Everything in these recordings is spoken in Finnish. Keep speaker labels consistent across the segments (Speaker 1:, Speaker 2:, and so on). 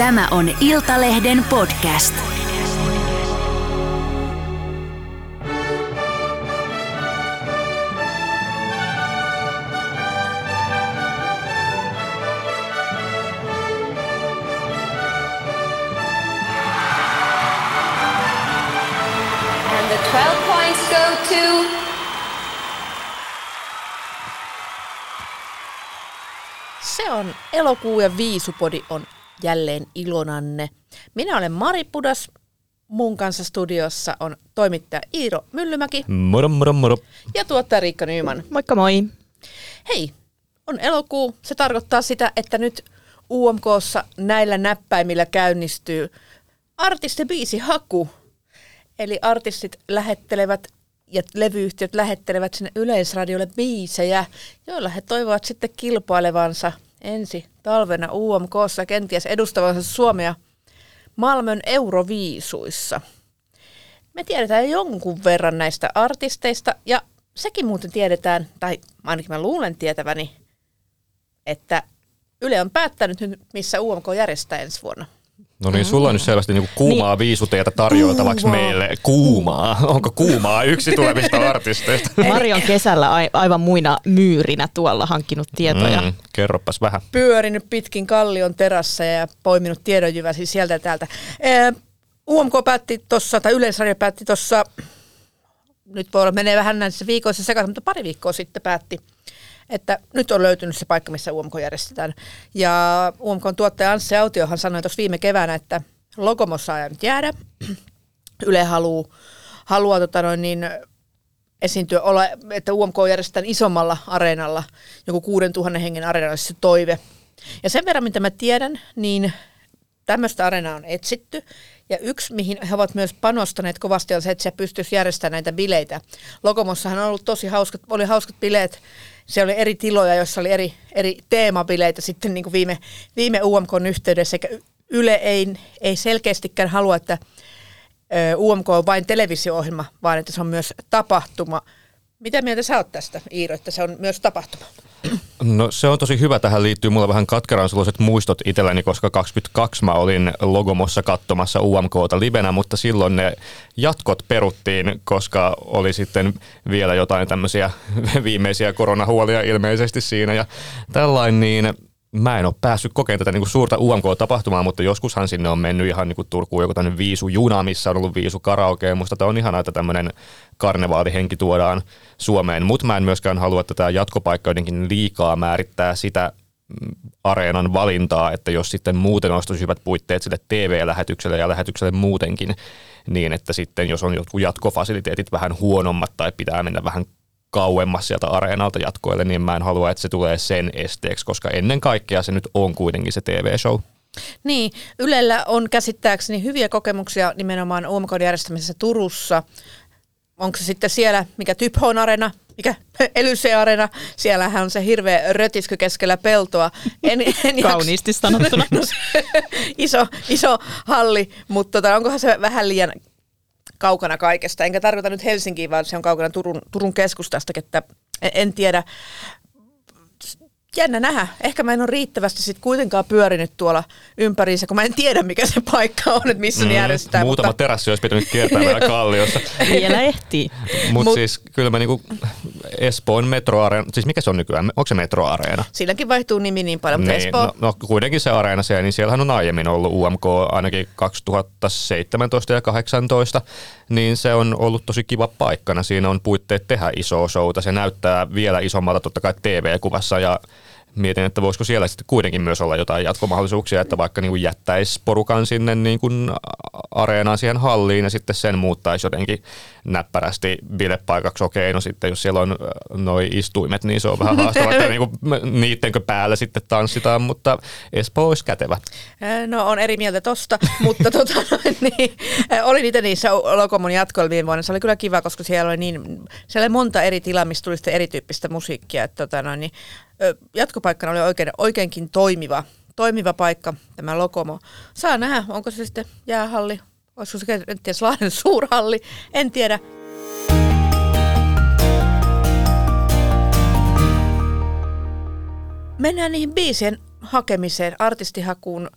Speaker 1: Tämä on Iltalehden podcast.
Speaker 2: And the 12 points go to
Speaker 3: Se on elokuu ja viisupodi on jälleen ilonanne. Minä olen Mari Pudas. Mun kanssa studiossa on toimittaja Iiro Myllymäki
Speaker 4: Moro, moro, moro.
Speaker 3: ja tuottaja Riikka Nyman.
Speaker 5: Moikka moi.
Speaker 3: Hei, on elokuu. Se tarkoittaa sitä, että nyt UMKssa näillä näppäimillä käynnistyy artistibiisi haku. Eli artistit lähettelevät ja levyyhtiöt lähettelevät sinne yleisradiolle biisejä, joilla he toivovat sitten kilpailevansa ensi talvena UMKssa, kenties edustavansa Suomea Malmön Euroviisuissa. Me tiedetään jonkun verran näistä artisteista ja sekin muuten tiedetään, tai ainakin mä luulen tietäväni, että Yle on päättänyt nyt, missä UMK järjestää ensi vuonna.
Speaker 4: No niin, sulla on nyt selvästi niinku kuumaa niin. viisuteita tarjoiltavaksi
Speaker 3: Kuumaa.
Speaker 4: meille. Kuumaa. Onko kuumaa yksi tulevista artisteista?
Speaker 5: Mari on kesällä ai- aivan muina myyrinä tuolla hankkinut tietoja.
Speaker 4: Mm, kerropas vähän.
Speaker 3: pyörinyt pitkin kallion terassa ja poiminut tiedonjyväsi sieltä ja täältä. Ee, UMK päätti tuossa, tai Yleisradio päätti tuossa, nyt voi olla, menee vähän näissä viikoissa sekaisin, mutta pari viikkoa sitten päätti, että nyt on löytynyt se paikka, missä UMK järjestetään. Ja UMKn tuottaja Anssi Autiohan sanoi tuossa viime keväänä, että Lokomossa saa nyt jäädä. Yle haluaa, haluaa tota noin niin, esiintyä, olla, että UMK järjestetään isommalla areenalla, joku 6000 hengen areena se toive. Ja sen verran, mitä mä tiedän, niin tämmöistä areenaa on etsitty. Ja yksi, mihin he ovat myös panostaneet kovasti, on se, että se pystyisi järjestämään näitä bileitä. Logomossahan on ollut tosi hauskat, oli hauskat bileet. Siellä oli eri tiloja, joissa oli eri, eri teemabileitä sitten niin kuin viime, viime UMKn yhteydessä. Eikä Yle ei, ei selkeästikään halua, että UMK on vain televisio-ohjelma, vaan että se on myös tapahtuma. Mitä mieltä sä oot tästä, Iiro, että se on myös tapahtuma?
Speaker 4: No se on tosi hyvä. Tähän liittyy mulla vähän katkeran suloiset muistot itselläni, koska 22 mä olin Logomossa katsomassa UMKta livenä, mutta silloin ne jatkot peruttiin, koska oli sitten vielä jotain tämmöisiä viimeisiä koronahuolia ilmeisesti siinä ja tällainen, niin mä en ole päässyt kokeilemaan tätä niin kuin suurta UMK-tapahtumaa, mutta joskushan sinne on mennyt ihan niin kuin Turkuun joku tämmöinen viisujuna, missä on ollut viisu karaoke. Musta tämä on ihanaa, että tämmöinen karnevaalihenki tuodaan Suomeen, mutta mä en myöskään halua, että tämä jatkopaikka jotenkin liikaa määrittää sitä mm, areenan valintaa, että jos sitten muuten olisi hyvät puitteet sille TV-lähetykselle ja lähetykselle muutenkin, niin että sitten jos on jotkut jatkofasiliteetit vähän huonommat tai pitää mennä vähän kauemmas sieltä areenalta jatkoille, niin mä en halua, että se tulee sen esteeksi, koska ennen kaikkea se nyt on kuitenkin se TV-show.
Speaker 3: Niin, Ylellä on käsittääkseni hyviä kokemuksia nimenomaan UMK järjestämisessä Turussa. Onko se sitten siellä, mikä Typhon arena, mikä Elysee arena, siellähän on se hirveä rötisky keskellä peltoa. En, en
Speaker 5: Kauniisti sanottuna.
Speaker 3: No iso, iso halli, mutta tota, onkohan se vähän liian kaukana kaikesta. Enkä tarkoita nyt Helsinkiä, vaan se on kaukana Turun, Turun keskustasta, että en, en tiedä. Jännä nähdä. Ehkä mä en ole riittävästi sit kuitenkaan pyörinyt tuolla ympäriinsä, kun mä en tiedä, mikä se paikka on, että missä mm, ne järjestetään.
Speaker 4: Muutama
Speaker 3: mutta,
Speaker 4: terassi olisi pitänyt kiertää vielä kalliossa.
Speaker 5: Vielä ehtii.
Speaker 4: Mutta
Speaker 3: Mut-
Speaker 4: siis kyllä mä niinku Espoon metroareena, siis mikä se on nykyään, onko se metroareena?
Speaker 3: silläkin vaihtuu nimi niin paljon, mutta Espoo,
Speaker 4: no, no, kuitenkin se areena siellä, niin siellähän on aiemmin ollut UMK ainakin 2017 ja 2018, niin se on ollut tosi kiva paikkana. Siinä on puitteet tehdä isoa showta. Se näyttää vielä isommalta totta kai TV-kuvassa ja mietin, että voisiko siellä sitten kuitenkin myös olla jotain jatkomahdollisuuksia, että vaikka niin kuin jättäisi porukan sinne niin kuin areenaan siihen halliin ja sitten sen muuttaisi jotenkin näppärästi bilepaikaksi. Okei, no sitten jos siellä on noi istuimet, niin se on vähän haastavaa, että niin kuin niittenkö päällä sitten tanssitaan, mutta Espoo olisi kätevä.
Speaker 3: No on eri mieltä tosta, mutta tota, niin, ää, olin itse niissä Lokomon jatkoilla viime vuonna. Se oli kyllä kiva, koska siellä oli niin, siellä oli monta eri tilaa, mistä tuli sitten erityyppistä musiikkia. Että, tota, noin, niin, jatkopaikkana oli oikein, oikeinkin toimiva, toimiva paikka, tämä Lokomo. Saa nähdä, onko se sitten jäähalli, olisiko se kenties Lahden suurhalli, en tiedä. Mennään niihin biisien hakemiseen, artistihakuun.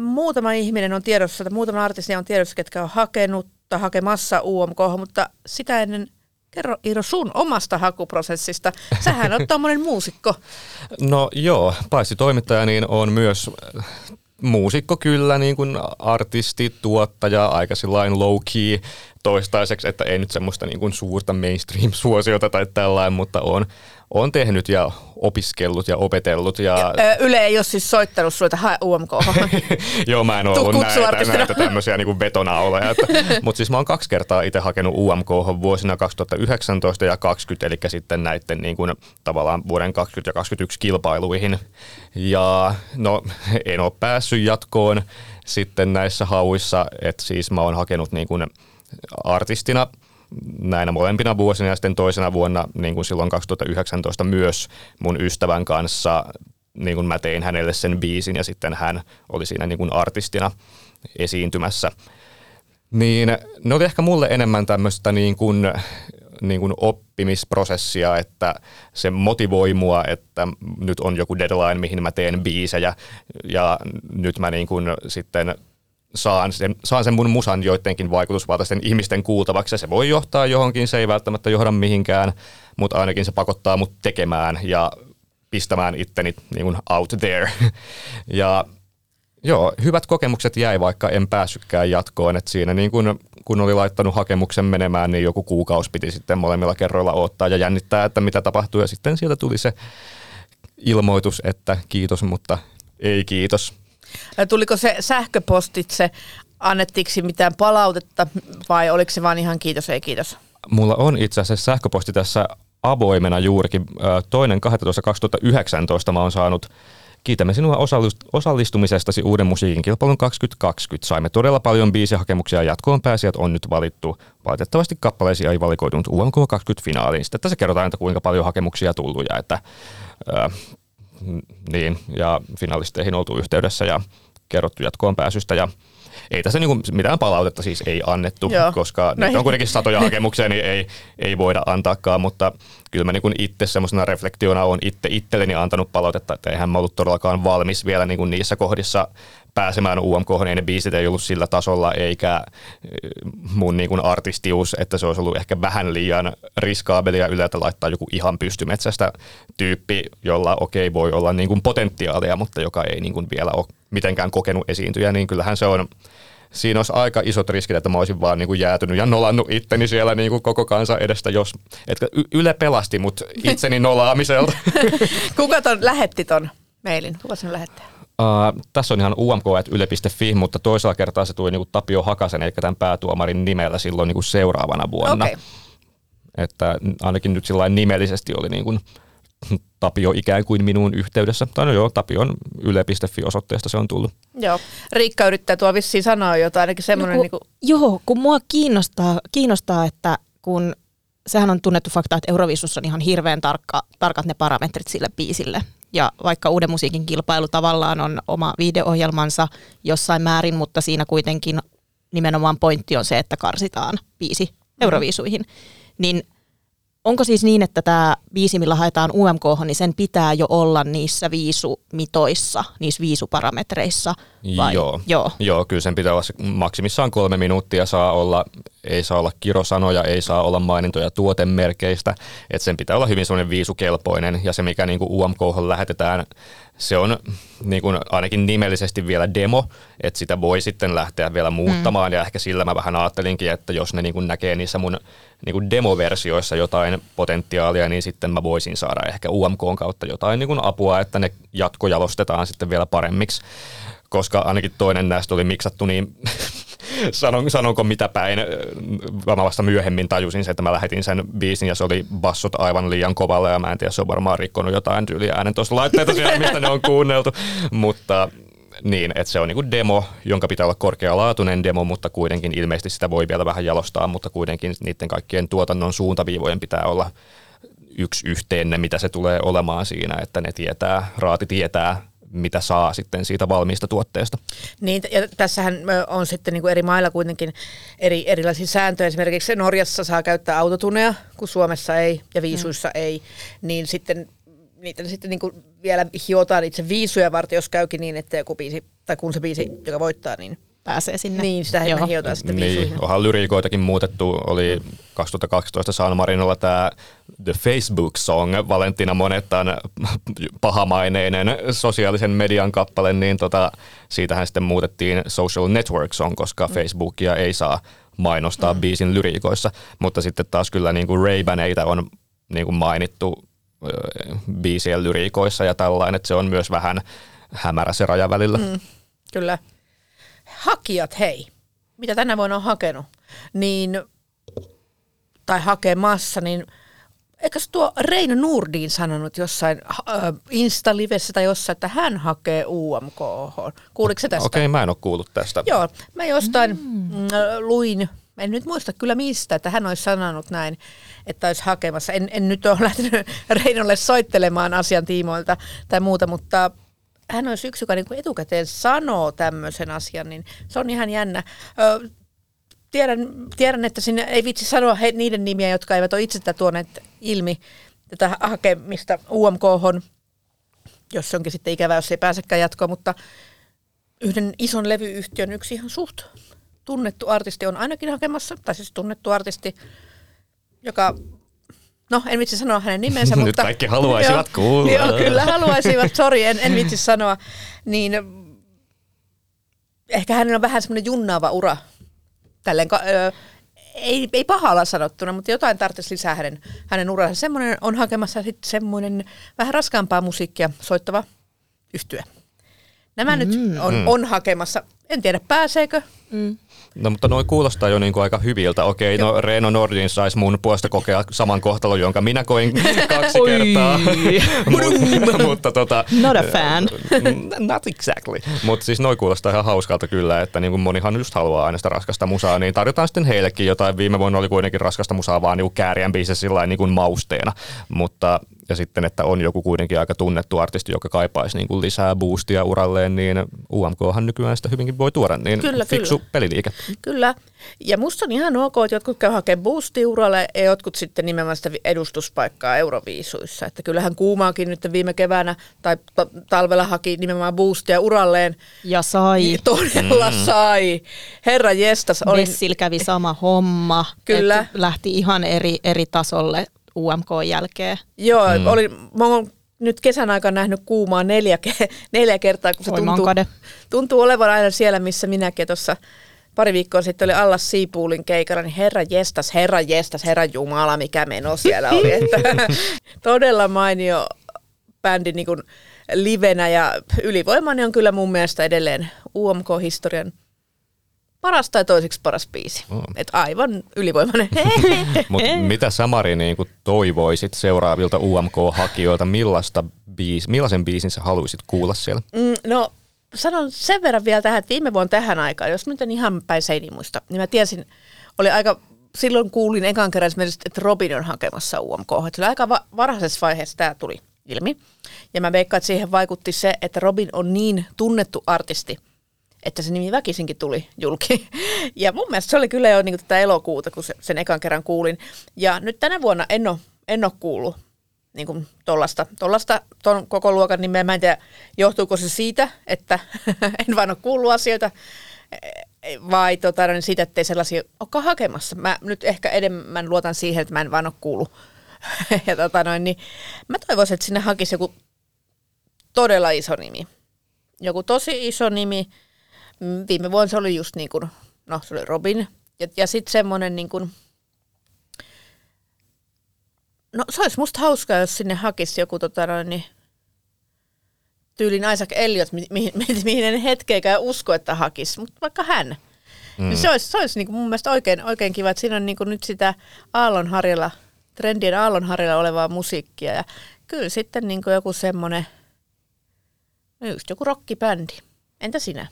Speaker 3: muutama ihminen on tiedossa, tai muutama artisti on tiedossa, ketkä on hakenut tai hakemassa UMK, mutta sitä ennen kerro Iiro sun omasta hakuprosessista. Sähän on tommonen muusikko.
Speaker 4: No joo, paitsi toimittaja, niin on myös äh, muusikko kyllä, niin kuin artisti, tuottaja, aika sillain low key toistaiseksi, että ei nyt semmoista niin kuin suurta mainstream-suosiota tai tällainen, mutta on, on tehnyt ja opiskellut ja opetellut. Ja...
Speaker 3: Yle ei ole siis soittanut sulle, hae UMK.
Speaker 4: Joo, mä en ole ollut näitä, näitä tämmöisiä niin betonauleja. Mutta siis mä oon kaksi kertaa itse hakenut UMK vuosina 2019 ja 2020, eli sitten näiden niin kuin, tavallaan vuoden 20 ja 2021 kilpailuihin. Ja no, en ole päässyt jatkoon sitten näissä hauissa, että siis mä oon hakenut niin kuin artistina – näinä molempina vuosina ja sitten toisena vuonna, niin kuin silloin 2019 myös mun ystävän kanssa, niin kuin mä tein hänelle sen biisin ja sitten hän oli siinä niin kuin artistina esiintymässä. Niin ne oli ehkä mulle enemmän tämmöistä niin kuin, niin kuin oppimisprosessia, että se motivoi mua, että nyt on joku deadline, mihin mä teen biisejä ja nyt mä niin kuin sitten saan sen, saan sen mun musan joidenkin vaikutusvaltaisten ihmisten kuultavaksi. Se voi johtaa johonkin, se ei välttämättä johda mihinkään, mutta ainakin se pakottaa mut tekemään ja pistämään itteni niin kuin out there. ja joo, hyvät kokemukset jäi, vaikka en päässytkään jatkoon. Et siinä niin kun, kun oli laittanut hakemuksen menemään, niin joku kuukausi piti sitten molemmilla kerroilla ottaa ja jännittää, että mitä tapahtuu. Ja sitten sieltä tuli se ilmoitus, että kiitos, mutta ei kiitos.
Speaker 3: Tuliko se sähköpostitse, annettiinko mitään palautetta vai oliko se vain ihan kiitos, ei kiitos?
Speaker 4: Mulla on itse asiassa sähköposti tässä avoimena juurikin. Toinen 12.2019 mä oon saanut Kiitämme sinua osallistumisestasi Uuden musiikin kilpailun 2020. Saimme todella paljon biisihakemuksia ja jatkoon pääsijät on nyt valittu. Valitettavasti kappaleesi ei valikoitunut UMK 20 finaaliin. Sitten tässä kerrotaan, että kuinka paljon hakemuksia tullut ja että niin, ja finalisteihin oltu yhteydessä ja kerrottu jatkoon pääsystä ja ei tässä niinku mitään palautetta siis ei annettu, Joo. koska no on kuitenkin satoja hakemuksia, niin ei, ei voida antaakaan, mutta kyllä mä niinku itse semmoisena reflektiona on itse itselleni antanut palautetta, että eihän mä ollut todellakaan valmis vielä niinku niissä kohdissa pääsemään UMK, niin ne biisit ei ollut sillä tasolla, eikä mun niin kuin artistius, että se olisi ollut ehkä vähän liian riskaabelia yleltä laittaa joku ihan pystymetsästä tyyppi, jolla okei okay, voi olla niin kuin potentiaalia, mutta joka ei niin kuin vielä ole mitenkään kokenut esiintyjä, niin kyllähän se on siinä olisi aika isot riskit, että mä olisin vaan niin kuin jäätynyt ja nolannut itteni siellä niin kuin koko kansan edestä, jos, että Yle pelasti mut itseni nolaamiselta.
Speaker 3: Kuka ton lähetti ton mailin? Kuka sen lähetti?
Speaker 4: Uh, tässä on ihan umk.yle.fi, mutta toisella kertaa se tuli niin kuin Tapio Hakasen, eli tämän päätuomarin nimellä silloin niin kuin seuraavana vuonna. Okay. Että ainakin nyt sillä nimellisesti oli niin kuin Tapio ikään kuin minuun yhteydessä. Tai no joo, Tapion yle.fi-osoitteesta se on tullut.
Speaker 3: Joo. Riikka yrittää tuo vissiin sanoa jotain, ainakin semmoinen... No,
Speaker 5: kun, niin kuin... Joo, kun mua kiinnostaa, kiinnostaa, että kun sehän on tunnettu fakta, että Euroviisussa on ihan hirveän tarkka, tarkat ne parametrit sille biisille. Ja vaikka uuden musiikin kilpailu tavallaan on oma viideohjelmansa jossain määrin, mutta siinä kuitenkin nimenomaan pointti on se, että karsitaan biisi mm. Euroviisuihin. Niin Onko siis niin, että tämä biisi, millä haetaan UMK, niin sen pitää jo olla niissä viisumitoissa, niissä viisuparametreissa?
Speaker 4: Vai? Joo, joo. joo, kyllä sen pitää olla maksimissaan kolme minuuttia, saa olla, ei saa olla kirosanoja, ei saa olla mainintoja tuotemerkeistä, että sen pitää olla hyvin sellainen viisukelpoinen ja se mikä niin kuin UMK lähetetään se on niin kuin ainakin nimellisesti vielä demo, että sitä voi sitten lähteä vielä muuttamaan mm. ja ehkä sillä mä vähän ajattelinkin, että jos ne niin kuin näkee niissä mun niin kuin demoversioissa jotain potentiaalia, niin sitten mä voisin saada ehkä UMK kautta jotain niin kuin apua, että ne jatkojalostetaan sitten vielä paremmiksi, koska ainakin toinen näistä oli miksattu niin sanon, sanonko mitä päin. Mä vasta myöhemmin tajusin sen, että mä lähetin sen biisin ja se oli bassot aivan liian kovalla ja mä en tiedä, se on varmaan rikkonut jotain tyyliä äänen tuossa laitteita siellä, mistä ne on kuunneltu. Mutta niin, että se on niinku demo, jonka pitää olla korkealaatuinen demo, mutta kuitenkin ilmeisesti sitä voi vielä vähän jalostaa, mutta kuitenkin niiden kaikkien tuotannon suuntaviivojen pitää olla yksi yhteenne, mitä se tulee olemaan siinä, että ne tietää, raati tietää, mitä saa sitten siitä valmiista tuotteesta.
Speaker 3: Niin, ja tässähän on sitten niin kuin eri mailla kuitenkin eri, erilaisia sääntöjä. Esimerkiksi Norjassa saa käyttää autotuneja, kun Suomessa ei ja viisuissa mm. ei. Niin sitten niitä sitten niin kuin vielä hiotaan itse viisuja varten, jos käykin niin, että joku biisi, tai kun se biisi, joka voittaa, niin
Speaker 5: Pääsee sinne.
Speaker 3: niin, sitä
Speaker 5: Joo.
Speaker 3: hiotaan sitten
Speaker 4: Niin, onhan lyriikoitakin muutettu. Oli 2012 San Marinolla tämä The Facebook Song, Valentina Monettan pahamaineinen sosiaalisen median kappale, niin tota, siitähän sitten muutettiin Social Network Song, koska
Speaker 3: Mm.
Speaker 4: Facebookia ei saa mainostaa biisin lyriikoissa. Mutta sitten taas kyllä niin kuin Ray-Baneita on niin kuin mainittu biisien lyriikoissa ja tällainen, että se on myös vähän hämärä se raja välillä. Mm.
Speaker 3: Kyllä. Hakijat, hei, mitä tänä vuonna on hakenut, niin, tai hakemassa, niin eikö tuo Reino Nurdin sanonut jossain äh, Insta-livessä tai jossain, että hän hakee UMK. Kuuliko se tästä?
Speaker 4: Okei, mä en ole kuullut tästä.
Speaker 3: Joo, mä jostain mm. luin, en nyt muista kyllä mistä, että hän olisi sanonut näin, että olisi hakemassa. En, en nyt ole lähtenyt Reinolle soittelemaan asian tiimoilta tai muuta, mutta hän olisi yksi, joka niin kuin etukäteen sanoo tämmöisen asian, niin se on ihan jännä. Ö, tiedän, tiedän, että sinne ei vitsi sanoa he, niiden nimiä, jotka eivät ole itse tuoneet ilmi tätä hakemista UMK, jos se onkin sitten ikävää, jos ei pääsekään jatkoon, mutta yhden ison levyyhtiön yksi ihan suht tunnettu artisti on ainakin hakemassa, tai siis tunnettu artisti, joka, no en vitsi sanoa hänen nimensä,
Speaker 4: Nyt
Speaker 3: mutta...
Speaker 4: kaikki haluaisivat
Speaker 3: joo,
Speaker 4: kuulla.
Speaker 3: Joo, kyllä haluaisivat, sori, en, en vitsi sanoa. Niin ehkä hänellä on vähän semmoinen junnaava ura. Tälleen, ö, ei, ei pahalla sanottuna, mutta jotain tarvitsisi lisää hänen, hänen uransa. Semmoinen on hakemassa sitten semmoinen vähän raskaampaa musiikkia soittava yhtye. Nämä mm. nyt on, on hakemassa. En tiedä pääseekö.
Speaker 5: Mm.
Speaker 4: No mutta noin kuulostaa jo niin kuin aika hyviltä. Okei, no Reino Nordin saisi mun puolesta kokea saman kohtalon, jonka minä koin kaksi
Speaker 5: Oi.
Speaker 4: kertaa. mutta, mutta tota,
Speaker 5: Not a fan.
Speaker 4: Not exactly. Mutta siis noin kuulostaa ihan hauskalta kyllä, että niin kuin monihan just haluaa aina sitä raskasta musaa, niin tarjotaan sitten heillekin jotain. Viime vuonna oli kuitenkin raskasta musaa vaan niin kuin kääriän biisissä sillä niin kuin mausteena. Mutta, ja sitten, että on joku kuitenkin aika tunnettu artisti, joka kaipaisi niin kuin lisää boostia uralleen, niin UMKhan nykyään sitä hyvinkin voi tuoda. Niin
Speaker 3: Kyllä,
Speaker 4: fiksu
Speaker 3: kyllä.
Speaker 4: peliliike.
Speaker 3: Kyllä. Ja musta on ihan ok, että jotkut käy hakemaan boosti-uralle ja jotkut sitten nimenomaan sitä edustuspaikkaa Euroviisuissa. Että kyllähän Kuumaakin nyt viime keväänä tai ta- talvella haki nimenomaan boostia uralleen.
Speaker 5: Ja sai.
Speaker 3: Todella mm. sai. Herra jestas, olin,
Speaker 5: Bessil kävi sama homma.
Speaker 3: Kyllä.
Speaker 5: Lähti ihan eri, eri tasolle UMK jälkeen.
Speaker 3: joo, mm. olin, mä oon nyt kesän aikana nähnyt Kuumaa neljä, neljä kertaa, kun se
Speaker 5: Oi,
Speaker 3: tuntuu, tuntuu olevan aina siellä, missä minäkin tuossa pari viikkoa sitten oli alla Siipuulin keikalla, niin herra jestas, herra jestas, herra jumala, mikä meno siellä oli. Että, todella mainio bändi niin kuin livenä ja ylivoimainen on kyllä mun mielestä edelleen UMK-historian paras tai toiseksi paras biisi.
Speaker 4: Oh.
Speaker 3: Et aivan ylivoimainen.
Speaker 4: Mutta mitä Samari niin kuin toivoisit seuraavilta UMK-hakijoilta, millaista biis, millaisen biisin sä haluaisit kuulla siellä?
Speaker 3: Mm, no sanon sen verran vielä tähän, että viime vuonna tähän aikaan, jos nyt en ihan päin seiniin muista, niin mä tiesin, oli aika, silloin kuulin ekan kerran esimerkiksi, että Robin on hakemassa UMK. Oli aika va- varhaisessa vaiheessa tämä tuli ilmi. Ja mä veikkaan, että siihen vaikutti se, että Robin on niin tunnettu artisti, että se nimi väkisinkin tuli julki. Ja mun mielestä se oli kyllä jo niin tätä elokuuta, kun se, sen ekan kerran kuulin. Ja nyt tänä vuonna en ole, en ole kuullut niin kuin tollasta, tollasta ton koko luokan nimeä. Mä en tiedä, johtuuko se siitä, että en vaan ole kuullut asioita, eh, vai tota, niin siitä, ettei sellaisia olekaan hakemassa. Mä nyt ehkä enemmän luotan siihen, että mä en vaan ole kuullut. ja tota noin, niin mä toivoisin, että sinne hakisi joku todella iso nimi. Joku tosi iso nimi. Mm, Viime vuonna se oli just niin kuin, no se oli Robin. Ja, ja sitten semmoinen niin kuin, No se olisi musta hauskaa, jos sinne hakisi joku tota noin, niin, tyylin Isaac Elliot, mi- mihin, mi- mihin en hetkeäkään usko, että hakisi, mutta vaikka hän. Mm. Niin se olisi, se olisi niin kuin mun mielestä oikein, oikein kiva, että siinä on niin kuin nyt sitä aallonharjalla, trendien aallonharjalla olevaa musiikkia. Ja kyllä sitten niin kuin joku semmoinen, no just joku rockibändi. Entä sinä?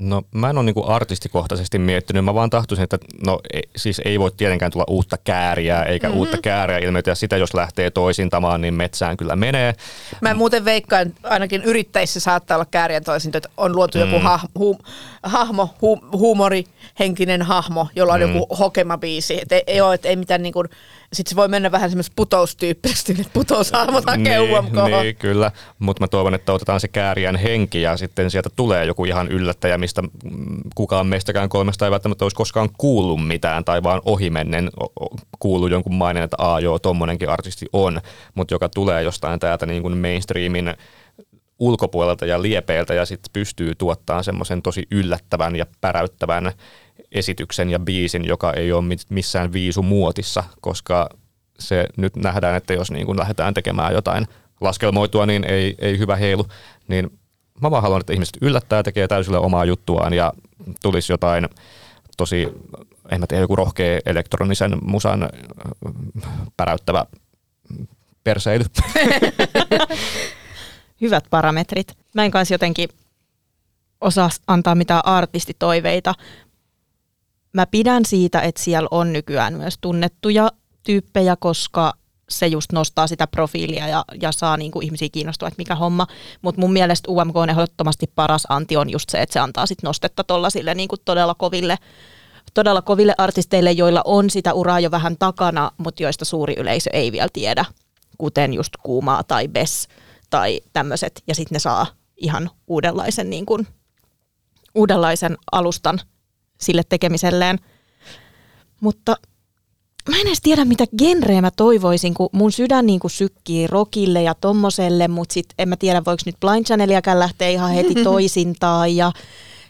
Speaker 4: No mä en ole niinku artistikohtaisesti miettinyt, mä vaan tahtoisin, että no ei, siis ei voi tietenkään tulla uutta kääriä, eikä mm-hmm. uutta kääriä ilmeitä, ja sitä jos lähtee toisintamaan, niin metsään kyllä menee.
Speaker 3: Mä muuten veikkaan, ainakin yrittäjissä saattaa olla käärien toisinto, että on luotu mm. joku ha, hu, hahmo, hu, huumorihenkinen hahmo, jolla on mm. joku hokemabiisi. Et ei, ei ole, että ei mitään niin kuin, sitten se voi mennä vähän semmoista putoustyyppisesti, että putoushahmot hakee
Speaker 4: niin,
Speaker 3: UMK.
Speaker 4: niin, kyllä, mutta mä toivon, että otetaan se kääriän henki ja sitten sieltä tulee joku ihan yllättäjä, mistä mm, kukaan meistäkään kolmesta ei välttämättä olisi koskaan kuullut mitään tai vaan ohimennen kuullut jonkun mainen, että aa joo, tommonenkin artisti on, mutta joka tulee jostain täältä niin kuin mainstreamin ulkopuolelta ja liepeiltä ja sitten pystyy tuottamaan semmoisen tosi yllättävän ja päräyttävän esityksen ja biisin, joka ei ole missään viisumuotissa, koska se nyt nähdään, että jos niin kun lähdetään tekemään jotain laskelmoitua, niin ei, ei hyvä heilu, niin mä vaan haluan, että ihmiset yllättää tekee täysillä omaa juttuaan ja tulisi jotain tosi, en mä tiedä, joku rohkea elektronisen musan päräyttävä perseily.
Speaker 5: Hyvät parametrit. Mä en kanssa jotenkin osaa antaa mitään artistitoiveita. Mä pidän siitä, että siellä on nykyään myös tunnettuja tyyppejä, koska se just nostaa sitä profiilia ja, ja saa niin kuin ihmisiä kiinnostua, että mikä homma. Mutta mun mielestä UMK on ehdottomasti paras anti on just se, että se antaa sit nostetta tuollaisille niin kuin todella koville todella koville artisteille, joilla on sitä uraa jo vähän takana, mutta joista suuri yleisö ei vielä tiedä, kuten just Kuumaa tai Bess tai tämmöiset, ja sitten ne saa ihan uudenlaisen, niin kuin, uudenlaisen alustan sille tekemiselleen. Mutta mä en edes tiedä, mitä genreä mä toivoisin, kun mun sydän niin kuin sykkii rockille ja tommoselle, mutta sitten en mä tiedä, voiko nyt Blind Channeliakään lähteä ihan heti toisintaan. Ja,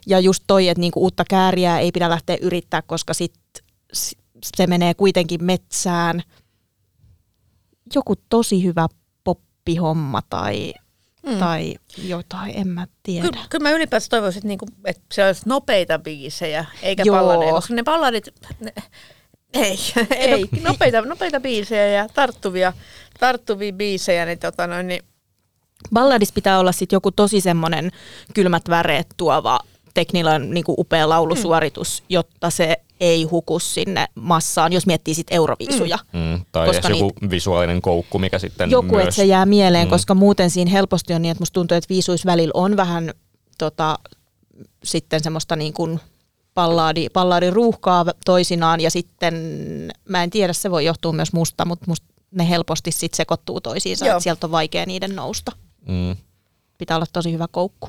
Speaker 5: ja just toi, että niin kuin uutta kääriä ei pidä lähteä yrittää, koska sit se menee kuitenkin metsään. Joku tosi hyvä poppihomma tai mm. tai jotain, en mä tiedä.
Speaker 3: Kyllä, kyllä mä ylipäätään toivoisin, että, niinku, että se olisi nopeita biisejä, eikä balladeja, koska ne balladit, ne, ei, ei, nopeita, nopeita biisejä ja tarttuvia, tarttuvia biisejä, niin, tota noin, niin
Speaker 5: Balladis pitää olla sitten joku tosi semmoinen kylmät väreet tuova teknillä niin kuin upea laulusuoritus, mm. jotta se ei huku sinne massaan, jos miettii sitten euroviisuja.
Speaker 4: Mm. Mm. Tai koska edes joku niitä, visuaalinen koukku, mikä sitten
Speaker 5: Joku,
Speaker 4: myös...
Speaker 5: että se jää mieleen, mm. koska muuten siinä helposti on niin, että musta tuntuu, että viisuis välillä on vähän tota, sitten semmoista niin kuin pallaadi, pallaadi ruuhkaa toisinaan ja sitten mä en tiedä, se voi johtua myös musta, mutta musta ne helposti sitten sekoittuu toisiinsa, Joo. että sieltä on vaikea niiden nousta. Mm. Pitää olla tosi hyvä koukku.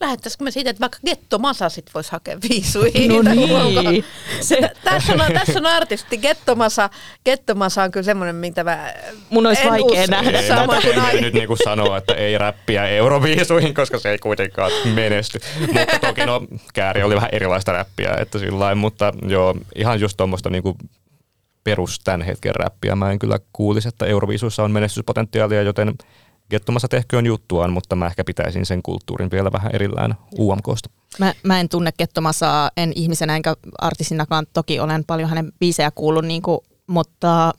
Speaker 3: Lähettäisikö me siitä, että vaikka Getto Masa sit voisi hakea viisuihin?
Speaker 5: No niin.
Speaker 3: Se, tässä, on, tässä on artisti. Getto Masa, Getto Masa on kyllä semmoinen, mitä mä
Speaker 5: Mun olisi vaikea us- nähdä.
Speaker 4: Ei, sama kuin ei nyt niinku sanoa, että ei räppiä euroviisuihin, koska se ei kuitenkaan menesty. Mutta toki no, Kääri oli vähän erilaista räppiä, että sillain, mutta joo, ihan just tuommoista niinku perus tämän hetken räppiä. Mä en kyllä kuulisi, että Euroviisuissa on menestyspotentiaalia, joten Gettomassa tehköön juttuaan, mutta mä ehkä pitäisin sen kulttuurin vielä vähän erillään UMKsta.
Speaker 5: Mä, mä en tunne Gettomasaa, en ihmisenä enkä artistinakaan. Toki olen paljon hänen biisejä kuullut, niin kuin, mutta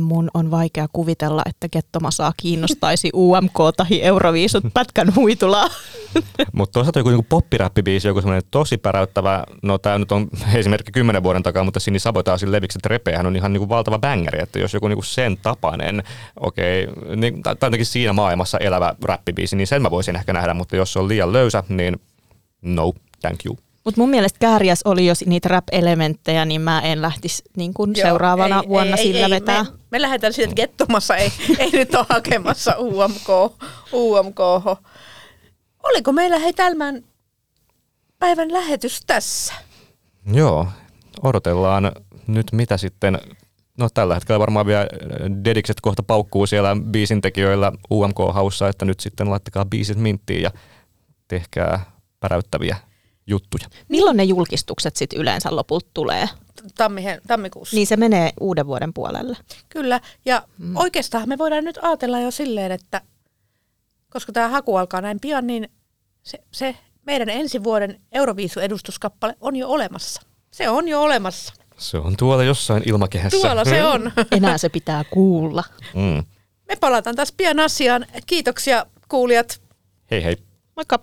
Speaker 5: mun on vaikea kuvitella, että Kettomasaa kiinnostaisi UMK tai Euroviisut pätkän huitulaa.
Speaker 4: Mutta toisaalta joku, joku poppiräppibiisi, joku semmoinen tosi päräyttävä, no tämä nyt on esimerkki kymmenen vuoden takaa, mutta Sini Sabotaasin levikset repeähän on ihan niinku valtava bängeri, että jos joku niinku sen tapainen, okei, okay, niin, tai siinä maailmassa elävä räppibiisi, niin sen mä voisin ehkä nähdä, mutta jos se on liian löysä, niin no, thank you.
Speaker 5: Mutta mun mielestä Kääriäs oli jo niitä rap-elementtejä, niin mä en lähtisi niin kun Joo, seuraavana ei, vuonna ei, sillä ei, vetää.
Speaker 3: Me, me lähdetään siitä, että Gettomassa ei, ei nyt ole hakemassa UMK, UMK. Oliko meillä hei tämän päivän lähetys tässä?
Speaker 4: Joo, odotellaan nyt mitä sitten No tällä hetkellä varmaan vielä dedikset kohta paukkuu siellä biisintekijöillä UMK-haussa, että nyt sitten laittakaa biisit minttiin ja tehkää päräyttäviä juttuja.
Speaker 5: Milloin ne julkistukset sitten yleensä lopulta tulee?
Speaker 3: Tammihe, tammikuussa.
Speaker 5: Niin se menee uuden vuoden puolelle.
Speaker 3: Kyllä, ja mm. oikeastaan me voidaan nyt ajatella jo silleen, että koska tämä haku alkaa näin pian, niin se, se meidän ensi vuoden Euroviisu-edustuskappale on jo olemassa. Se on jo olemassa.
Speaker 4: Se on tuolla jossain ilmakehässä.
Speaker 3: Tuolla se on.
Speaker 5: Enää se pitää kuulla.
Speaker 4: Mm.
Speaker 3: Me palataan taas pian asiaan. Kiitoksia kuulijat.
Speaker 4: Hei hei.
Speaker 5: Moikka.